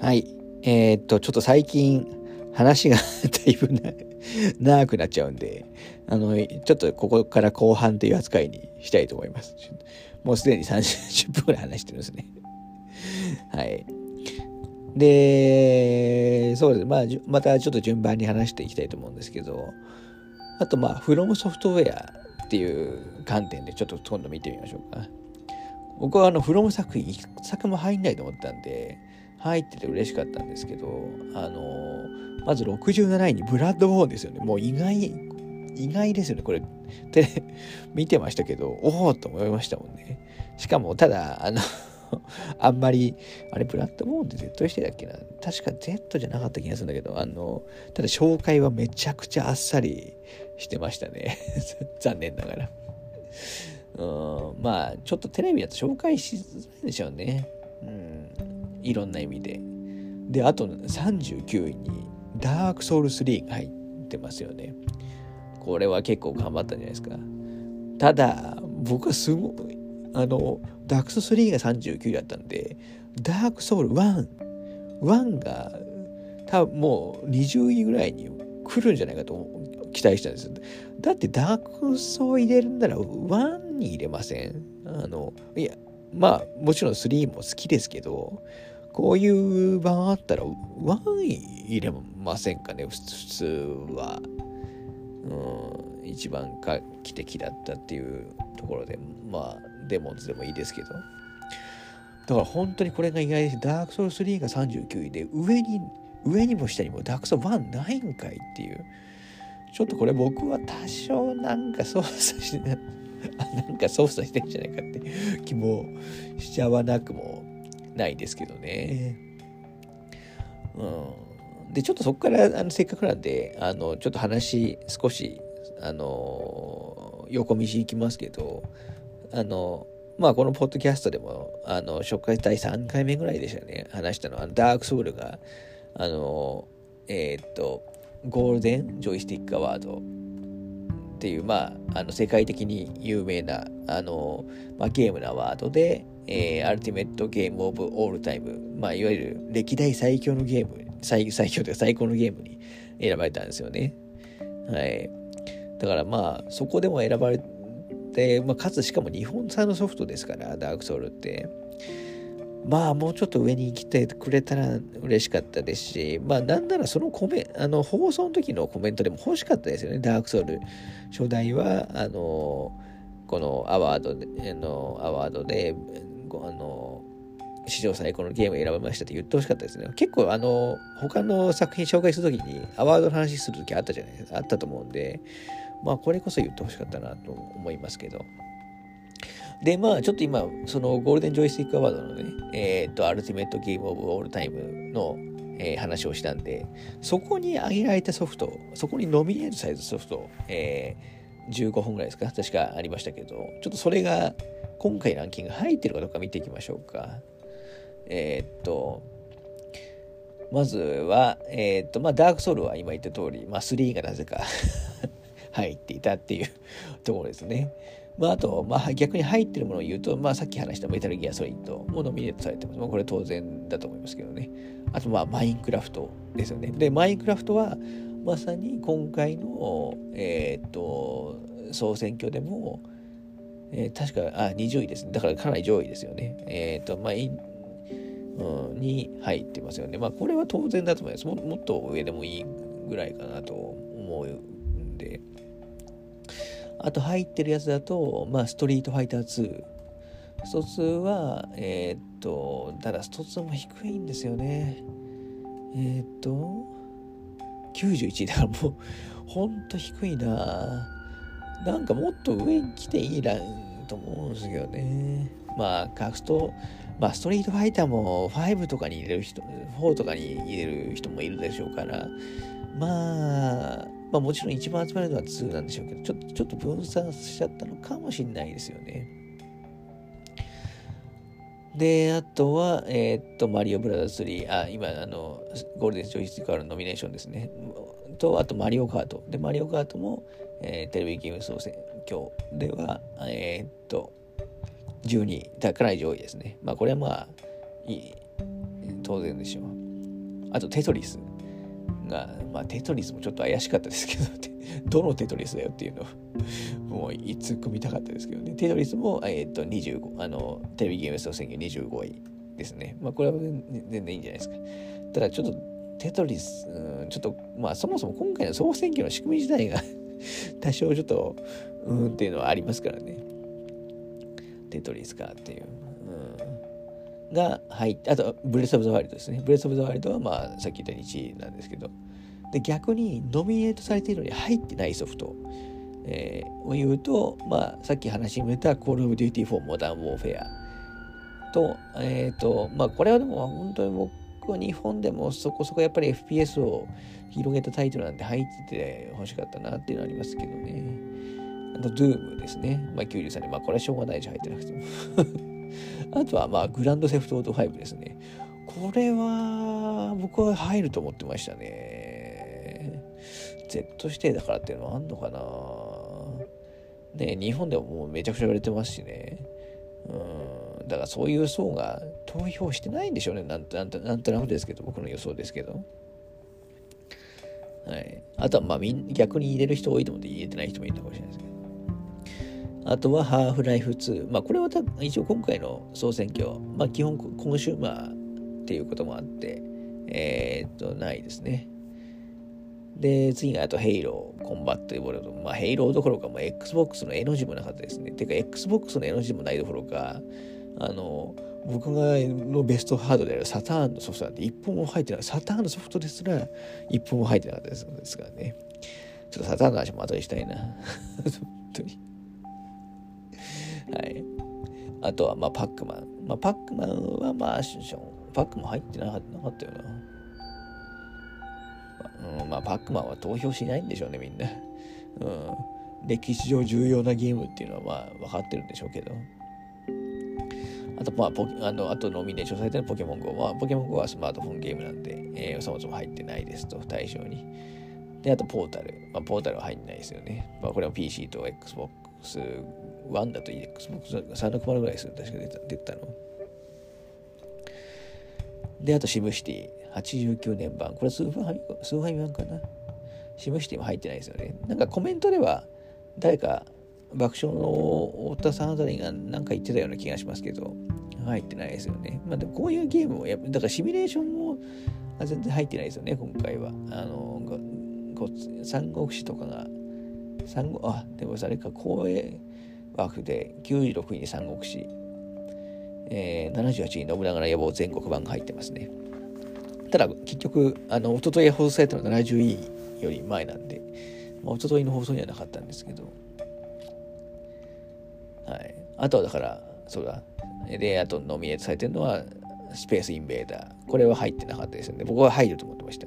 はい。えー、っと、ちょっと最近、話がだいぶ長くなっちゃうんで、あの、ちょっとここから後半という扱いにしたいと思います。もうすでに30分くらい話してるんですね。はい。で、そうです。まあ、またちょっと順番に話していきたいと思うんですけど、あと、まあ、フロムソフトウェアっていう観点でちょっと今度見てみましょうか。僕はあの、フロム作品一作も入んないと思ったんで、入ってて嬉しかったんですけど、あの、まず67位にブラッドボーンですよね。もう意外、意外ですよね。これ、で、見てましたけど、おおと思いましたもんね。しかも、ただ、あの あんまり、あれ、ブラッドボーンって Z してたっけな確か Z じゃなかった気がするんだけど、あの、ただ紹介はめちゃくちゃあっさりしてましたね。残念ながら。うん、まあ、ちょっとテレビだと紹介しづらいでしょうね。いろんな意味で。で、あと39位に、ダークソウル3が入ってますよね。これは結構頑張ったんじゃないですか。ただ、僕はすごい、あの、ダークソウル3が39位だったんで、ダークソウル1、1が多分もう20位ぐらいに来るんじゃないかと期待したんです。だってダークソウ入れるなら1に入れません？あの、いや、まあもちろん3も好きですけど、こういう版あったら1入れませんかね？普通は。うん、一番画期的だったっていうところで、まあ、デモンズでもいいですけど。だから本当にこれが意外です。ダークソウル3が39位で、上に、上にも下にもダークソウル1ないんかいっていう。ちょっとこれ僕は多少なんか操作して、なんか操作してんじゃないかって気もしちゃわなくもないですけどね。うん。で、ちょっとそこから、あの、せっかくなんで、あの、ちょっと話、少し、あの、横道行きますけど、あの、まあ、このポッドキャストでも、あの、紹介第3回目ぐらいでしたね、話したのは、ダークソウルが、あの、えー、っと、ゴールデンジョイスティックアワードっていう、まあ、あの世界的に有名なあの、まあ、ゲームのアワードで、えー、アルティメットゲームオブオールタイム、まあ、いわゆる歴代最強のゲーム、最最強というか最高のゲームに選ばれたんですよね。はい。だからまあ、そこでも選ばれて、まあ、かつしかも日本産のソフトですから、ダークソウルって。まあ、もうちょっと上に来てくれたら嬉しかったですし、まあ、なんならそのコメ、あの、放送の時のコメントでも欲しかったですよね、ダークソウル。初代は、あの、このアワードで、あの、アワードで、あの、史上最高のゲームを選びましたって言ってほしかったですね。結構、あの、他の作品紹介するときに、アワードの話するときあったじゃないですか。あったと思うんで、まあ、これこそ言ってほしかったなと思いますけど。で、まあ、ちょっと今、そのゴールデンジョイスティックアワードのね、えっ、と、アルティメットゲームオブオールタイムの、えー、話をしたんで、そこに挙げられたソフト、そこにノミネートされたソフト、えー、15本ぐらいですか確かありましたけど、ちょっとそれが今回ランキング入ってるかどうか見ていきましょうか。えー、っと、まずは、えー、っと、まあ、ダークソウルは今言った通り、まあ、3がなぜか 入っていたっていうところですね。まあ、あと、まあ、逆に入ってるものを言うと、まあ、さっき話したメタルギアソリッドもノミネートされてます。まあ、これ当然だと思いますけどね。あと、まあ、マインクラフトですよね。で、マインクラフトは、まさに今回の、えー、っと、総選挙でも、えー、確か、あ、20位ですね。だからかなり上位ですよね。えっ、と、まあ、いうん、に入ってますよね。まあ、これは当然だと思いますも。もっと上でもいいぐらいかなと思うんで。あと入ってるやつだと、まあ、ストリートファイター2。スト2は、えー、っと、ただスト2も低いんですよね。えー、っと、91だからもう、ほんと低いななんかもっと上に来ていいなと思うんですけどね。まあ、カスト、まあ、ストリートファイターも5とかに入れる人、4とかに入れる人もいるでしょうから、まあ、まあもちろん一番集まるのは2なんでしょうけど、ちょっと、ちょっと分散しちゃったのかもしれないですよね。で、あとは、えー、っと、マリオブラザーズ3、あ、今、あの、ゴールデンジョイスティックアのノミネーションですね。と、あと、マリオカート。で、マリオカートも、えー、テレビゲーム総選挙では、えー、っと、12位、だから上位ですね。まあ、これはまあ、いい、当然でしょう。あとテトリスが、まあテトリスもちょっと怪しかったですけど、どのテトリスだよっていうのを、もういつ組みたかったですけどね。テトリスも、えっ、と、25、あの、テレビゲーム総選挙25位ですね。まあこれは全然いいんじゃないですか。ただちょっとテトリス、うん、ちょっと、まあそもそも今回の総選挙の仕組み自体が 多少ちょっと、うんっていうのはありますからね。テトリスかっていう。うん、が入って、あと、ブレス・オブ・ザ・ワイルドですね。ブレス・オブ・ザ・ワイルドは、まあ、さっき言った1位なんですけど、で、逆にノミネートされているのに入ってないソフト、えー、を言うと、まあ、さっき話に出た Call of Duty for Modern Warfare と、えっ、ー、と、まあ、これはでも本当に僕日本でもそこそこやっぱり FPS を広げたタイトルなんて入ってて欲しかったなっていうのはありますけどね。あと、Doom ですね。まあ、93年。まあ、これはしょうがないじゃ、入ってなくても。あとは、まあ、グランドセフトオート5ですね。これは、僕は入ると思ってましたね。Z 指定だからっていうのはあんのかなね日本でももうめちゃくちゃ言われてますしね。うん。だからそういう層が投票してないんでしょうね。なんとなんとなんとなくですけど、僕の予想ですけど。はい。あとは、まあ、逆に入れる人多いと思って入れてない人もいるかもしれないですけど。あとはハーフライフ2。まあこれはた一応今回の総選挙、まあ基本コンシューマーっていうこともあって、えー、っと、ないですね。で、次があとヘイロー、コンバットエボルド。まあヘイローどころかもう Xbox の絵の字もなかったですね。てか Xbox の絵の字もないどころか、あの、僕がのベストハードであるサターンのソフトなんて一本も入ってない。サターンのソフトですら一本も入ってなかったですからね。ちょっとサターンの話も後でしたいな。本当に。はい。あとは、まあ、パックマン。まあ、パックマンは、まあ、パックマン入ってなかったよな。うん、まあ、パックマンは投票しないんでしょうね、みんな。うん。歴史上重要なゲームっていうのは、まあ、分かってるんでしょうけど。あと、まあ、ポあの、あとノミネーションされてるポケモン GO は、ポケモン GO はスマートフォンゲームなんで、えー、そもそも入ってないですと、対象に。で、あと、ポータル。まあ、ポータルは入んないですよね。まあ、これは PC と Xbox 1だといい Xbox 360ぐらいする確か出た出たの。で、あとシムシティ89年版。これスーファミ、スーファミ版かな？シムシティも入ってないですよね。なんかコメントでは誰か爆笑の太田さんあたりが何か言ってたような気がしますけど、入ってないですよね。まあでもこういうゲームもやっぱ、だからシミュレーションも全然入ってないですよね、今回は。あの、三国志とかが三国あでもそれか光栄枠で96位に三国志、えー、78位に信長の野望全国版が入ってますね。ただ結局あの一昨日放送されたのは70位より前なんで、まあ、一昨日の放送にはなかったんですけど。はい。あとはだからそうだ。であとノミネートされてるのはスペースインベーダーこれは入ってなかったですよね僕は入ると思ってました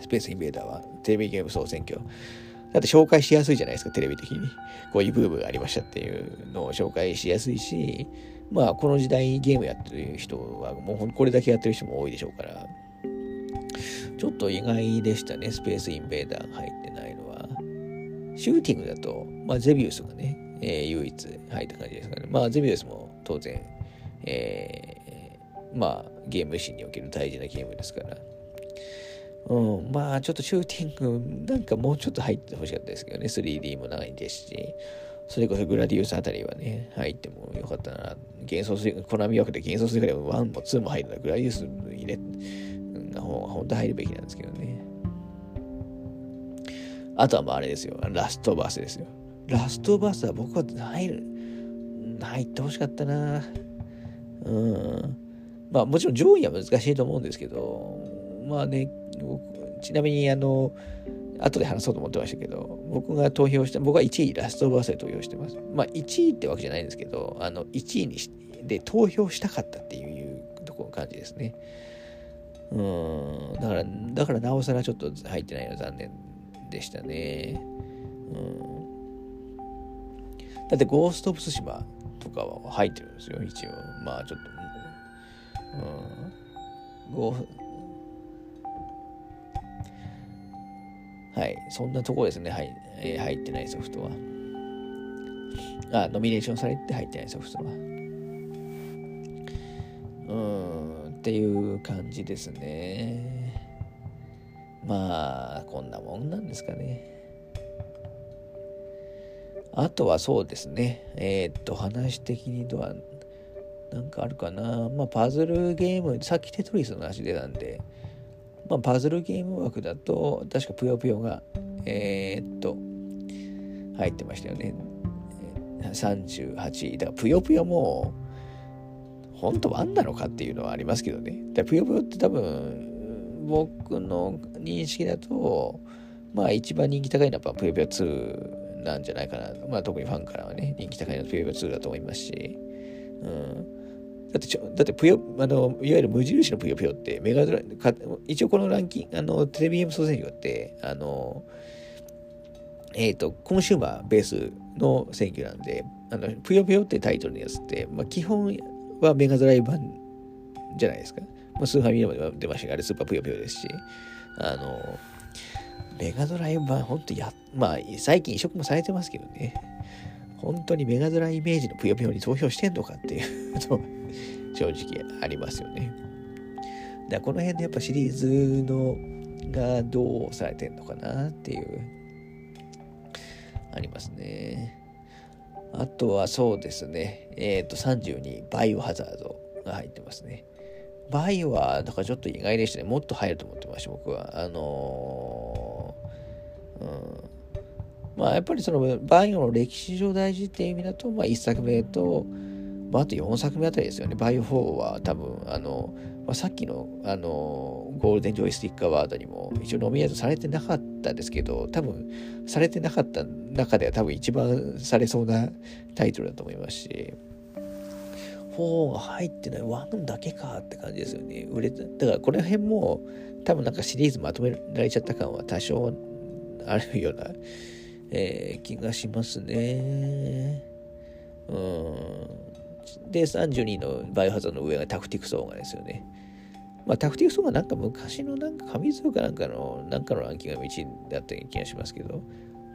スペースインベーダーはテレビゲーム総選挙だって紹介しやすいじゃないですか、テレビ的に。こういうブームがありましたっていうのを紹介しやすいし、まあ、この時代ゲームやってる人は、もうこれだけやってる人も多いでしょうから、ちょっと意外でしたね、スペースインベーダーが入ってないのは。シューティングだと、まあ、ゼビウスがね、えー、唯一入った感じですかね。まあ、ゼビウスも当然、えー、まあ、ゲームシーンにおける大事なゲームですから、うん、まあちょっとシューティングなんかもうちょっと入ってほしかったですけどね。3D も長いですし。それこそグラディウスあたりはね入ってもよかったな。幻想水コナミ枠で幻想水から1も2も入るならグラディウス入れの方が本当入るべきなんですけどね。あとはまああれですよ。ラストバスですよ。ラストバスは僕は入る入ってほしかったな。うん。まあもちろん上位は難しいと思うんですけどまあねちなみにあの後で話そうと思ってましたけど僕が投票した僕は1位ラストバースで投票してます。まあ1位ってわけじゃないんですけどあの1位にで投票したかったっていうところ感じですね。うん。だからだからなおさらちょっと入ってないの残念でしたね。うん。だってゴースト・オブ・ツシマとかは入ってるんですよ一応まあちょっとうんゴーはい。そんなとこですね。はい。えー、入ってないソフトは。あ、ノミネーションされて入ってないソフトは。うん、っていう感じですね。まあ、こんなもんなんですかね。あとはそうですね。えー、っと、話的にとは、なんかあるかな。まあ、パズルゲーム、さっきテトリスの話出たんで、まあ、パズルゲーム枠だと、確かぷよぷよが、えー、っと、入ってましたよね。38。だからぷよぷよも、本当ワンなのかっていうのはありますけどね。だぷよぷよって多分、僕の認識だと、まあ一番人気高いのはぷよぷよ2なんじゃないかな。まあ特にファンからはね、人気高いのはぷよぷよ2だと思いますし。うん。だってちょ、だってぷよ、あの、いわゆる無印のぷよぷよってメガドラか一応このランキング、あの、テレビゲーム総選挙って、あの、えっ、ー、と、コンシューマーベースの選挙なんで、あの、ぷよぷよってタイトルのやつって、まあ基本はメガドライブ版じゃないですか。まあ、スーファミでも出ましたが、あれスーパーぷよぷよですし、あの、メガドライブ版、本当や、まあ、最近移植もされてますけどね、本当にメガドライメージのぷよぷよに投票してんのかっていう と、正直ありますよね。だこの辺でやっぱシリーズのがどうされてんのかなっていう、ありますね。あとはそうですね、えっ、ー、と32、バイオハザードが入ってますね。バイオは、だからちょっと意外でしたね。もっと入ると思ってました、僕は。あのー、うん。まあ、やっぱりその、バイオの歴史上大事っていう意味だと、まあ、1作目と、まあ、あと4作目あたりですよね。バイオ4は多分、あの、まあ、さっきの、あの、ゴールデンジョイスティックアワードにも一応ノミネートされてなかったですけど、多分、されてなかった中では多分一番されそうなタイトルだと思いますし、4が入ってない1だけかって感じですよね。売れた。だからこの辺も多分なんかシリーズまとめられちゃった感は多少あるような、えー、気がしますね。うん。で、32のバイオハザードの上がタクティクスオーガですよね。まあ、タクティクスオーガなんか昔のなんか紙通かなんかの、なんかのランキングが1位だった気がしますけど、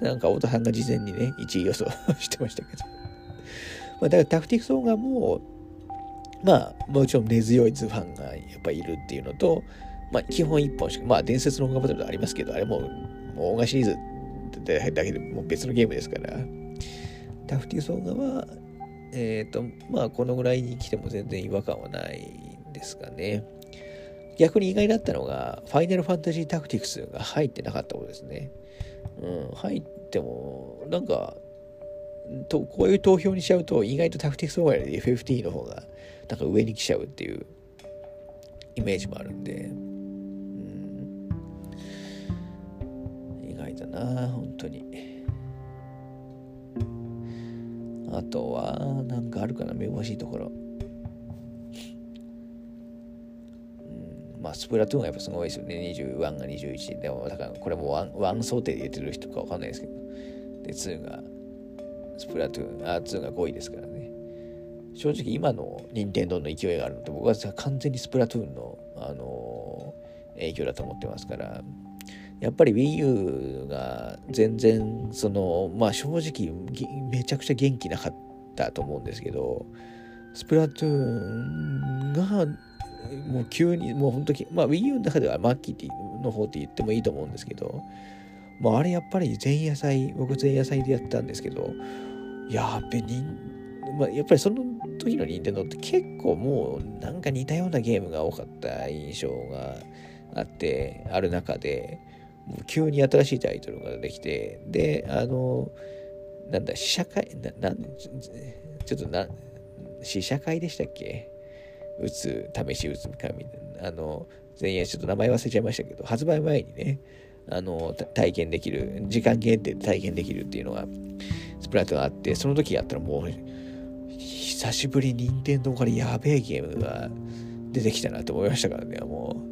なんか太田さんが事前にね、1位予想してましたけど。まあ、だからタクティクスオーガも、まあ、もちろん根強い図ファンがやっぱいるっていうのと、まあ、基本1本しか、まあ、伝説の音楽バトルありますけど、あれも、もう音楽シリーズってだけでもう別のゲームですから、タフティーソーガは、えっ、ー、と、まあ、このぐらいに来ても全然違和感はないですかね。逆に意外だったのが、ファイナルファンタジータクティクスが入ってなかったことですね。うん、入っても、なんか、とこういう投票にしちゃうと、意外とタクティクスオーガより FFT の方がなんか上に来ちゃうっていうイメージもあるんで、な本当にあとはなんかあるかなめぼしいところまあ、スプラトゥーンはやっぱすごいですよね。21が21。でも、だからこれもワンワン想定で言ってる人かわかんないですけど。で、2が、スプラトゥーン、あ、2が5位ですからね。正直今の任天堂の勢いがあるのって僕は完全にスプラトゥーンの、あのー、影響だと思ってますからやっぱり Wii U が全然そのまあ正直めちゃくちゃ元気なかったと思うんですけどスプラトゥーンがもう急にもう本当にまあ Wii U の中ではマッキーの方って言ってもいいと思うんですけどまああれやっぱり前夜祭僕前夜祭でやったんですけどやっべにまあ、やっぱりその時の任天堂って結構もうなんか似たようなゲームが多かった印象があってある中で急に新しいタイトルができてであのなんだ試写会ななんちょっとな試写会でしたっけ？打つ試し打つかみたいなあの前夜ちょっと名前忘れちゃいましたけど発売前にねあの体験できる時間限定で体験できるっていうのがスプラトゥーンあってその時やったらもう久しぶりに任天堂からやべえゲームが出てきたなと思いましたからね、もう。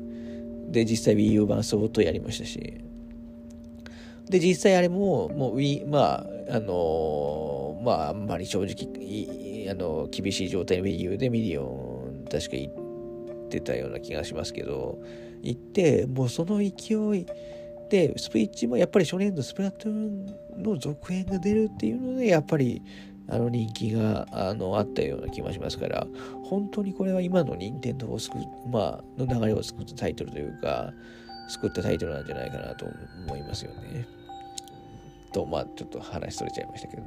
で、実際 Wii U 版相当やりましたし。で、実際あれも、もう Wii、まあ、あのー、まあ、あんまり正直、あの、厳しい状態の Wii U でミリオン、確か行ってたような気がしますけど、行って、もうその勢いで、スイッチもやっぱり初年度スプラトゥーンの続編が出るっていうので、やっぱりあの人気があのあったような気もしますから、本当にこれは今の任天堂を救う、まあ、の流れを救ったタイトルというか、救ったタイトルなんじゃないかなと思いますよね。と、まあ、ちょっと話それちゃいましたけど。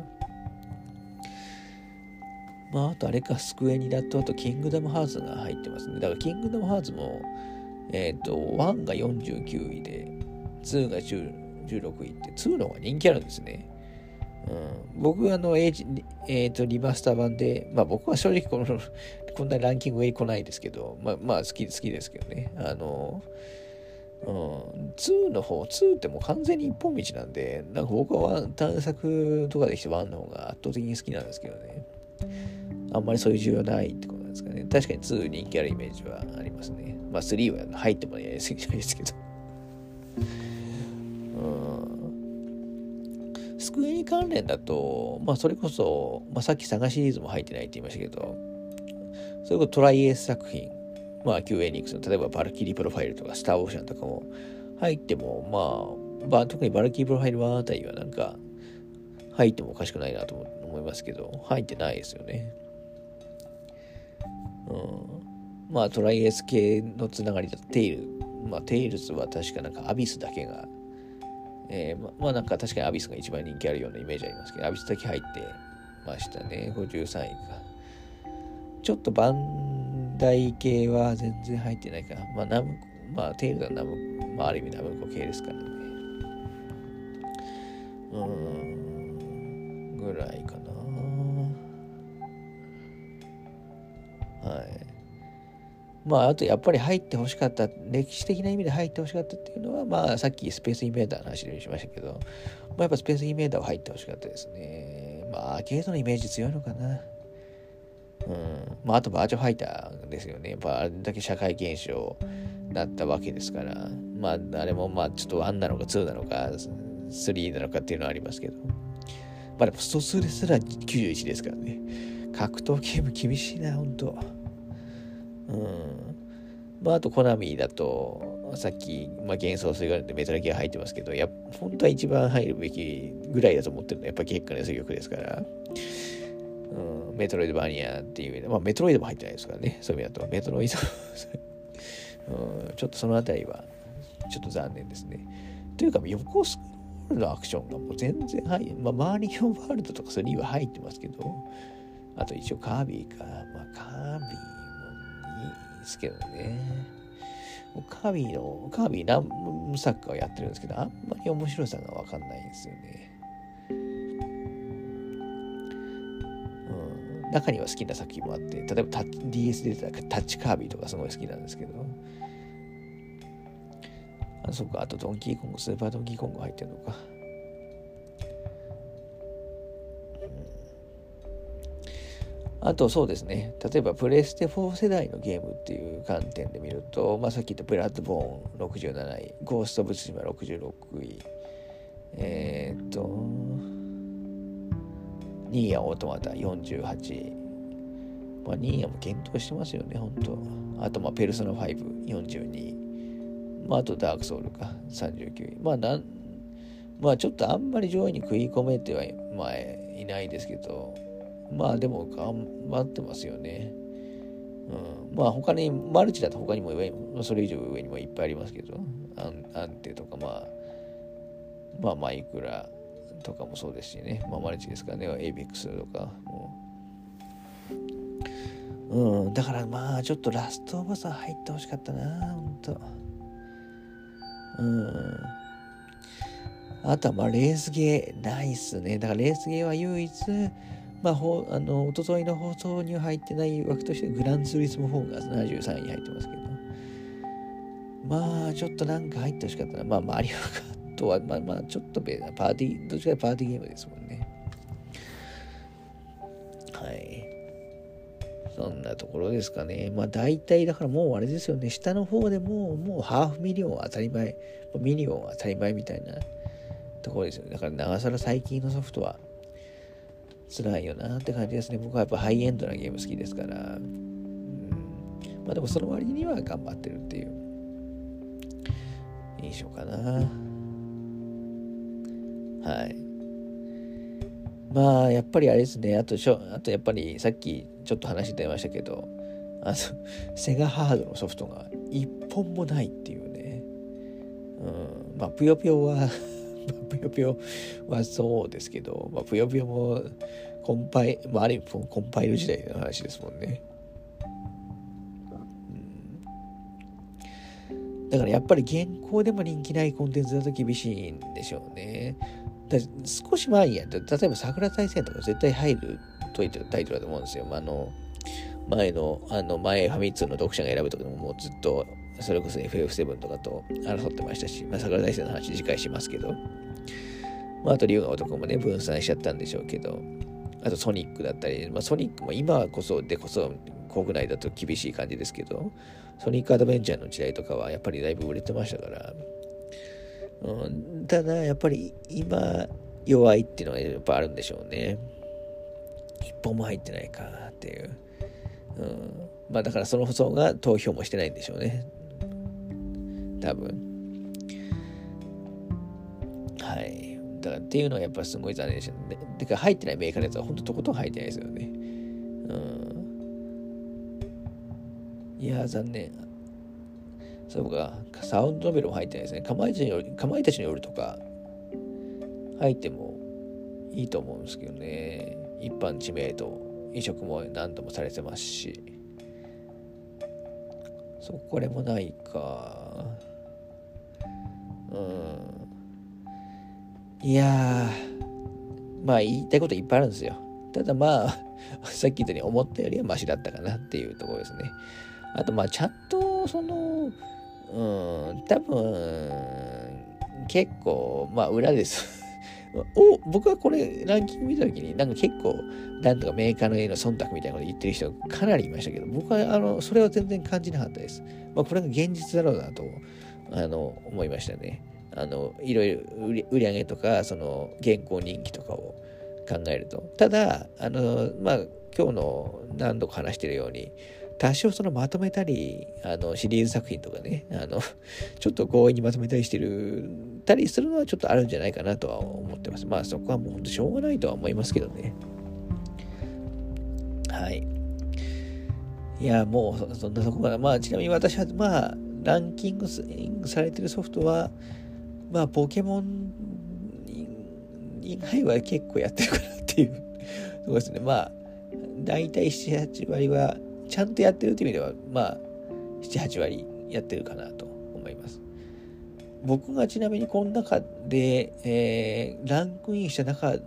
まあ、あとあれか、スクエニだと、あと、キングダムハーツが入ってますね。だから、キングダムハーツも、えっ、ー、と、1が49位で、2が16位って、2の方が人気あるんですね。うん、僕は、あの、えー、と、リマスター版で、まあ僕は正直この、こんなランキング上に来ないですけど、まあ、まあ好き、好きですけどね。あの、うん、2の方、2ってもう完全に一本道なんで、なんか僕は探索とかできて1の方が圧倒的に好きなんですけどね。あんまりそういう需要ないってことなんですかね。確かに2人気あるイメージはありますね。まあ3は入ってもやりすぎじゃないですけど。うんスクエニ関連だと、まあそれこそ、まあさっきサガシリーズも入ってないって言いましたけど、それこそトライエース作品、まあ q エニックスの例えばバルキリープロファイルとかスターオーシャンとかも入っても、まあ、特にバルキリープロファイル1あたりはなんか入ってもおかしくないなと思いますけど、入ってないですよね。うん。まあトライエース系のつながりだとテイル、まあテイルズは確かなんかアビスだけがえー、ままあなんか確かにアビスが一番人気あるようなイメージありますけど、アビスだけ入ってましたね。53位か。ちょっとバンダイ系は全然入ってないか。まあナムコ、まあテイルがナム、まあある意味ナムコ系ですからね。うん、ぐらいかな。まあ、あとやっぱり入ってほしかった、歴史的な意味で入ってほしかったっていうのは、まあ、さっきスペースインベーダーの話でしましたけど、まあ、やっぱスペースインベーダーは入ってほしかったですね。まあ、アーケードのイメージ強いのかな。うん。まあ、あとバーチャファイターですよね。やっぱあれだけ社会現象だったわけですから、まあ、あれもまあ、ちょっと1なのか2なのか、3なのかっていうのはありますけど、まあでも、スト2ですら91ですからね。格闘ゲーム厳しいな、ほんと。うん。まあ、あと、コナミだと、さっき、まあ、幻想水があるんでメタルギア入ってますけど、や本当は一番入るべきぐらいだと思ってるの。は、やっぱ結果の良曲ですから、うん、メトロイドバニアっていう、まあ、メトロイドも入ってないですからね、そういう意味だと、メトロイド うん、ちょっとそのあたりは、ちょっと残念ですね。というか、横スクロールのアクションがもう全然入る。まあ、マーリオワールドとかそれには入ってますけど、あと一応カービィか。まあ、カービィ。ですけどね。カービィの、カービィ何サッカーやってるんですけど、あんまり面白さがわかんないんですよね。うん、中には好きな作品もあって、例えば DS で出たタッチカービィとかすごい好きなんですけど、あ、そっか、あとドンキーコング、スーパードンキーコング入ってるのか。あとそうですね、例えばプレステ4世代のゲームっていう観点で見ると、まあ、さっき言ったブラッドボーン67位、ゴースト・ブ・ツシマ66位、えー、っと、ニーヤ・オートマタ48位、まあ、ニーヤも検討してますよね、本当。あと、まあ、ペルソナ5、42位、まあ、あと、ダークソウルか、39位。まあ、なん、まあ、ちょっとあんまり上位に食い込めては、まあ、いないですけど、まあでも頑張ってますよね。うん、まあ他に、マルチだと他にも上それ以上上にもいっぱいありますけど、アンアンテとかまあ、まあマイクラとかもそうですしね、まあマルチですからね、エイビックスとかも。うん、だからまあちょっとラストオブさん入ってほしかったな、ほんと。うん。あとはまあレースゲーないっすね。だからレースゲーは唯一、まあ、ほあの、おとといの放送には入ってない枠として、グランツーリスモ4が73位に入ってますけど、まあ、ちょっとなんか入ってほしかったな。まあ、マリオカートは、まあまあ、ちょっとマリオパーティー、どっちかパーティーゲームですもんね。はい。そんなところですかね。まあ大体だからもうあれですよね。下の方でももうハーフミリオンは当たり前、ミリオンは当たり前みたいなところですよね。だからなおさら最近のソフトは辛いよなって感じですね。僕はやっぱハイエンドなゲーム好きですから。まあでもその割には頑張ってるっていう印象かな。はい。まあやっぱりあれですね。あとしょ、あとやっぱりさっきちょっと話出ましたけど、あの、セガハードのソフトが一本もないっていうね。うん、まあ、ぷよぷよはぷよぷよはそうですけど、まあ、ぷよぷよもコンパイ、まあ、ある意味コンパイル時代の話ですもんね。だからやっぱり現行でも人気ないコンテンツだと厳しいんでしょうね。だ少し前にやって、例えば桜大戦とか絶対入るといったタイトルだと思うんですよ。まあ、あの前の、あの前ファミ通の読者が選ぶとかでももうずっと、それこそ FF7 とかと争ってましたし、まあ、桜大戦の話次回しますけど、まあ、あと龍が男もね、分散しちゃったんでしょうけど、あとソニックだったり、まあ、ソニックも今こそでこそ国内だと厳しい感じですけど、ソニックアドベンチャーの時代とかはやっぱりだいぶ売れてましたから、うん、ただやっぱり今弱いっていうのはやっぱあるんでしょうね。一本も入ってないかっていう。うん、まあだからその層が投票もしてないんでしょうね。多分。はい。だからっていうのはやっぱすごい残念でしたね。てか入ってないメーカーのやつは本当ととことん入ってないですよね。うん。いや、残念。そうか、サウンドノベルも入ってないですね。かまいたちによる、かまいたちの夜とか、入ってもいいと思うんですけどね。一般知名度、移植も何度もされてますし。そう、これもないか。いやまあ言いたいこといっぱいあるんですよ。ただまあ、さっき言ったように思ったよりはマシだったかなっていうところですね。あとまあちゃんとそのうん多分結構まあ裏です お僕はこれランキング見た時になんか結構なんとかメーカーの絵の忖度みたいなこと言ってる人かなりいましたけど僕はあのそれは全然感じなかったです。まあこれが現実だろうなとあの思いましたね。あのいろいろ売り上げとかその現行人気とかを考えると。ただあのまあ今日の何度か話してるように多少そのまとめたり、あの、シリーズ作品とかね、あの、ちょっと強引にまとめたりしてる、たりするのはちょっとあるんじゃないかなとは思ってます。まあそこはもう本当しょうがないとは思いますけどね。はい。いや、もうそんなとこまで。まあちなみに私は、まあ、ランキングされてるソフトは、まあ、ポケモン以外は結構やってるかなっていう とこですね。まあ、大体7、8割はちゃんとやってるという意味では、まあ、7、8割やってるかなと思います。僕がちなみにこの中で、えー、ランクインした中、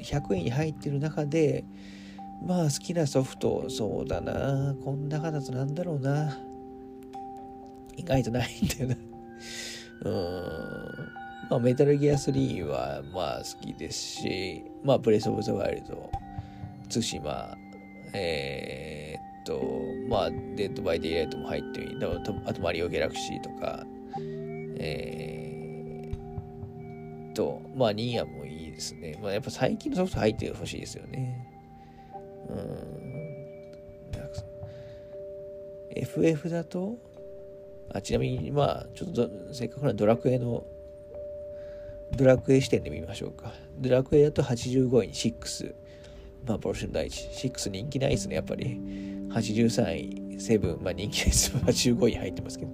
100位に入ってる中で、まあ好きなソフト、そうだな。この中だとなんだろうな。意外とないんだよな。うん。まあメタルギア3はまあ好きですし、まあブレスオブザワイルド、ツシマ、えー、と、まあ、デッドバイデイライトも入ってるあとマリオギャラクシーとか、えー、と、まあ、ニーアもいいですね。まあ、やっぱ最近のソフト入ってほしいですよね。うん。FF だと、あ、ちなみに、まあ、ちょっとせっかくなドラクエの、ドラクエ視点で見ましょうか。ドラクエだと85位に6。幻の第一。6人気ないですね、やっぱり。83位、セブン、まあ人気です。85位入ってますけど。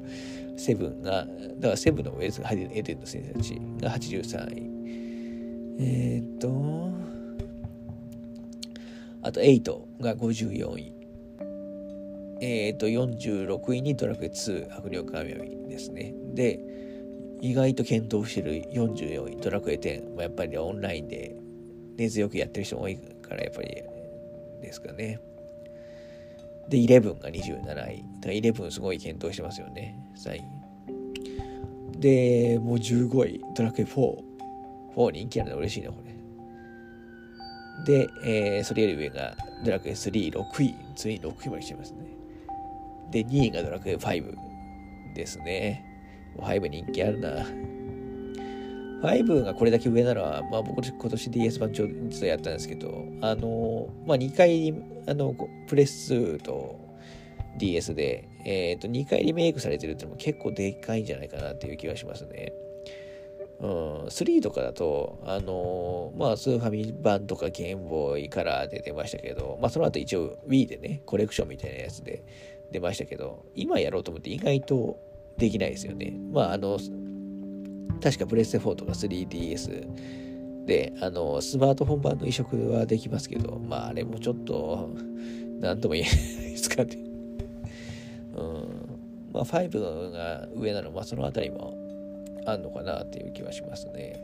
セブンが、だからセブンのエエデンの先生たちが83位。えー、っと、あと8が54位。えー、と、46位にドラクエ2、悪霊神ですね。で、意外と検討してる44位、ドラクエ10。まあ、やっぱりオンラインで根強くやってる人も多いからやっぱりですかね。で、11が27位。だから11すごい検討してますよね、3位。で、もう15位、ドラクエ4。4人気あるの嬉しいな、これ。で、えー、それより上がドラクエ3、6位。ついに6位まで来てますね。で、2位がドラクエ5ですね。5人気あるな。5がこれだけ上なのは、まあ僕今年 DS 版ちょっとやったんですけど、あの、まあ2回、あの、プレス2と DS で、えっ、ー、と、2回リメイクされてるってのも結構でかいんじゃないかなっていう気がしますね。うん、3とかだと、あのまあ、スーファミ版とかゲームボーイカラーで出ましたけど、まあ、その後一応 Wii でね、コレクションみたいなやつで出ましたけど、今やろうと思って意外とできないですよね。まあ、あの、確かプレステ4とか 3DS で、あの、スマートフォン版の移植はできますけど、まあ、あれもちょっと、なんとも言えないですかね。うん。まあ、5が上なの、まあ、そのあたりもあんのかなっていう気はしますね。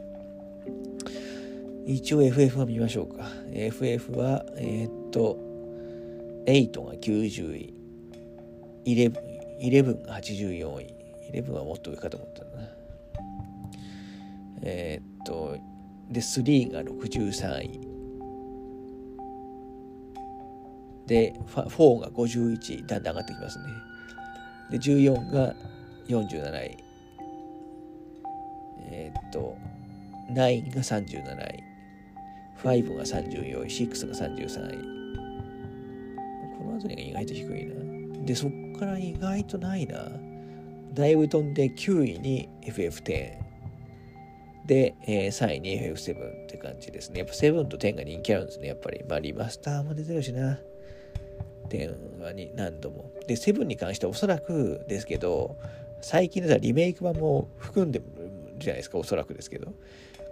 一応 FF は見ましょうか。FF は、えー、っと、8が90位、11, 11が84位、11はもっと上かと思ったんだな。えー、っと、で、3が63位。で、4が51位、だんだん上がってきますね。で、14が47位。えー、っと、9が37位。5が34位、6が33位。この辺りが意外と低いな。で、そっから意外とないな。だいぶ飛んで9位に FF10。で、えー、3位に FF7 って感じですね。やっぱ7と10が人気あるんですね、やっぱり。まあ、リマスターも出てるしな。10はに何度も。で、7に関してはおそらくですけど、最近でさ、リメイク版も含んでるじゃないですか、おそらくですけど。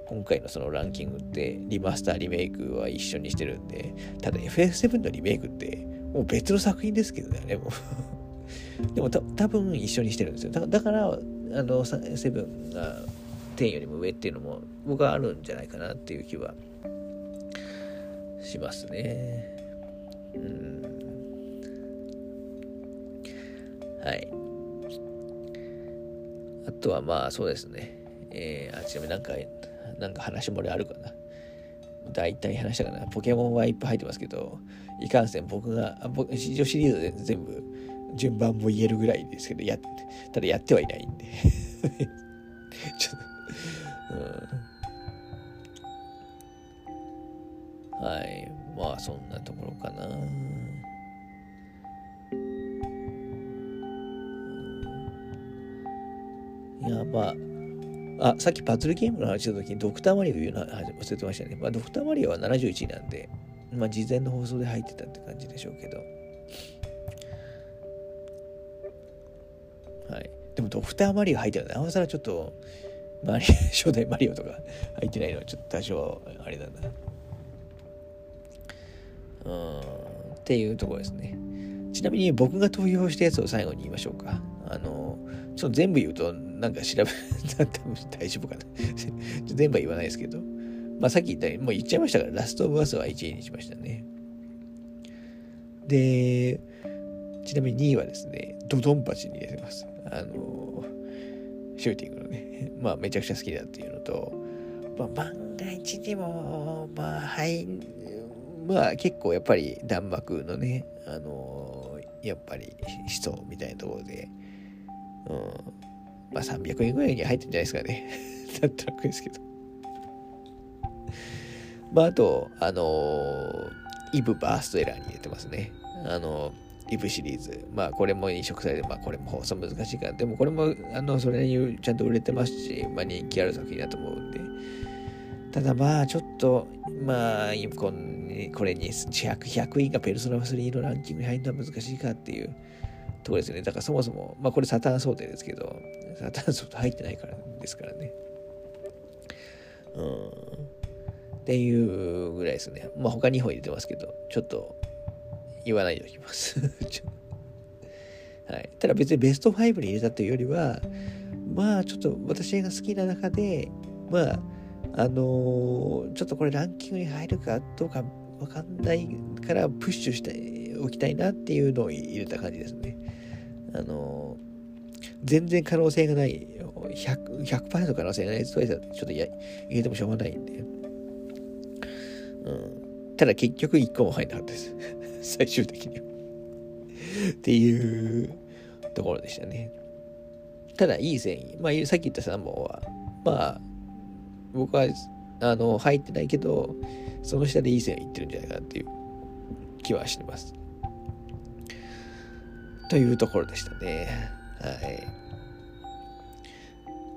今回のそのランキングってリマスターリメイクは一緒にしてるんで、ただ FF7 のリメイクってもう別の作品ですけどね、もうでもた多分一緒にしてるんですよ。だから、あの、7が10よりも上っていうのも僕はあるんじゃないかなっていう気はしますね。うん。はい。あとはまあそうですね。えー、あ、ちなみになんか、なんか話漏れあるかな。大体話したかな。ポケモンはいっぱい入ってますけど、いかんせん僕が、僕、シリーズで全部順番も言えるぐらいですけど、やただやってはいないんで ちょっとうん、はい。まあ、そんなところかな。いや、まあ、あ、さっきパズルゲームの話した時にドクターマリオ言うの忘れてましたね。まあ、ドクターマリオは71位なんで、まあ、事前の放送で入ってたって感じでしょうけど。はい。でも、ドクターマリオ入ってるのなおさらちょっと、マリ初代マリオとか入ってないのはちょっと多少あれだな。うん、っていうところですね。ちなみに僕が投票したやつを最後に言いましょうか。あの、ちょっと全部言うとなんか調べ、多 分大丈夫かな。全部は言わないですけど。まあさっき言ったように、もう言っちゃいましたから、ラストオブアスは1位にしましたね。で、ちなみに2位はですね、ドドンパチに入れてます。あの、シューティングのね、まあめちゃくちゃ好きだっていうのと、まあ万が一にも、まあはい、まあ結構やっぱり弾幕のね、あの、やっぱり思想みたいなところで、うん、まあ300円ぐらいに入ってるんじゃないですかね。なんとなくですけど。まああと、あの、イブバーストエラーに入れてますね。あのリブシリーズ。まあ、これも飲食されて、まあ、これも放送難しいから、でもこれも、あの、それにちゃんと売れてますし、まあ、人気ある作品だと思うんで。ただまあ、ちょっと、まあ、ここれに100、100位がペルソナ3のランキングに入るのは難しいかっていうところですね。だからそもそも、まあ、これサタン想定ですけど、サタン想定入ってないからですからね。うん。っていうぐらいですね。まあ、他2本入れてますけど、ちょっと、言わないでおきます はい、ただ別にベスト5に入れたというよりはまあちょっと私が好きな中でまああのー、ちょっとこれランキングに入るかどうかわかんないからプッシュしておきたいなっていうのを入れた感じですね。あのー、全然可能性がない、100%, 100可能性がないやつはちょっとや入れてもしょうがないんで。うん、ただ結局1個も入んなかったです。最終的にはっていうところでしたね。ただ、いい繊維。まあ、さっき言った3本は、まあ、僕は、あの、入ってないけど、その下でいい線いってるんじゃないかなっていう気はしてます。というところでしたね。はい。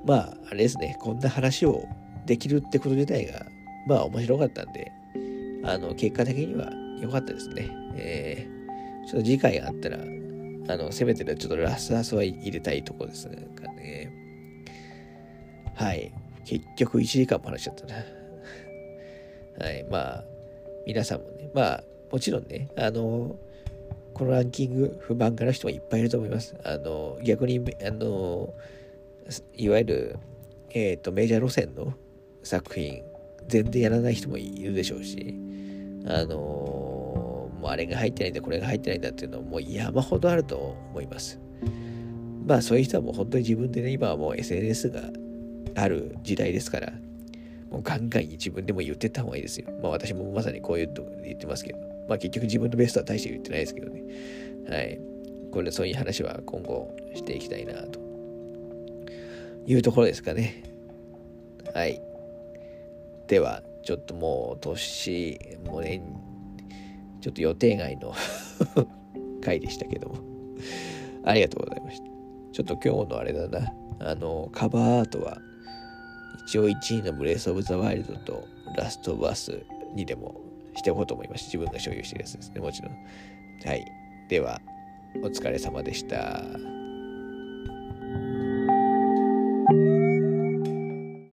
まあ、あれですね。こんな話をできるってこと自体が、まあ、面白かったんで、あの、結果的には良かったですね。えー、ちょっと次回あったら、あの、せめてちょっとラスアスは入れたいとこですかね。はい。結局1時間も話しちゃったな。はい。まあ、皆さんもね、まあ、もちろんね、あの、このランキング不満から人もいっぱいいると思います。あの、逆に、あの、いわゆる、えっ、ー、と、メジャー路線の作品、全然やらない人もいるでしょうし、あの、もうあれが入ってないんだ、これが入ってないんだっていうのももう山ほどあると思います。まあそういう人はもう本当に自分でね、今はもう SNS がある時代ですから、もうガンガンに自分でも言ってった方がいいですよ。まあ私もまさにこういうと言ってますけど、まあ結局自分のベストは大して言ってないですけどね。はい。これそういう話は今後していきたいなというところですかね。はい。では、ちょっともう年、もうね、ちょっと予定外の 回でしたけどもありがとうございました。ちょっと今日のあれだな。あの、カバーアートは、一応1位のブレイス・オブ・ザ・ワイルドとラストバスにでもしておこうと思います。自分が所有してるやつですね、もちろん。はい。では、お疲れ様でした。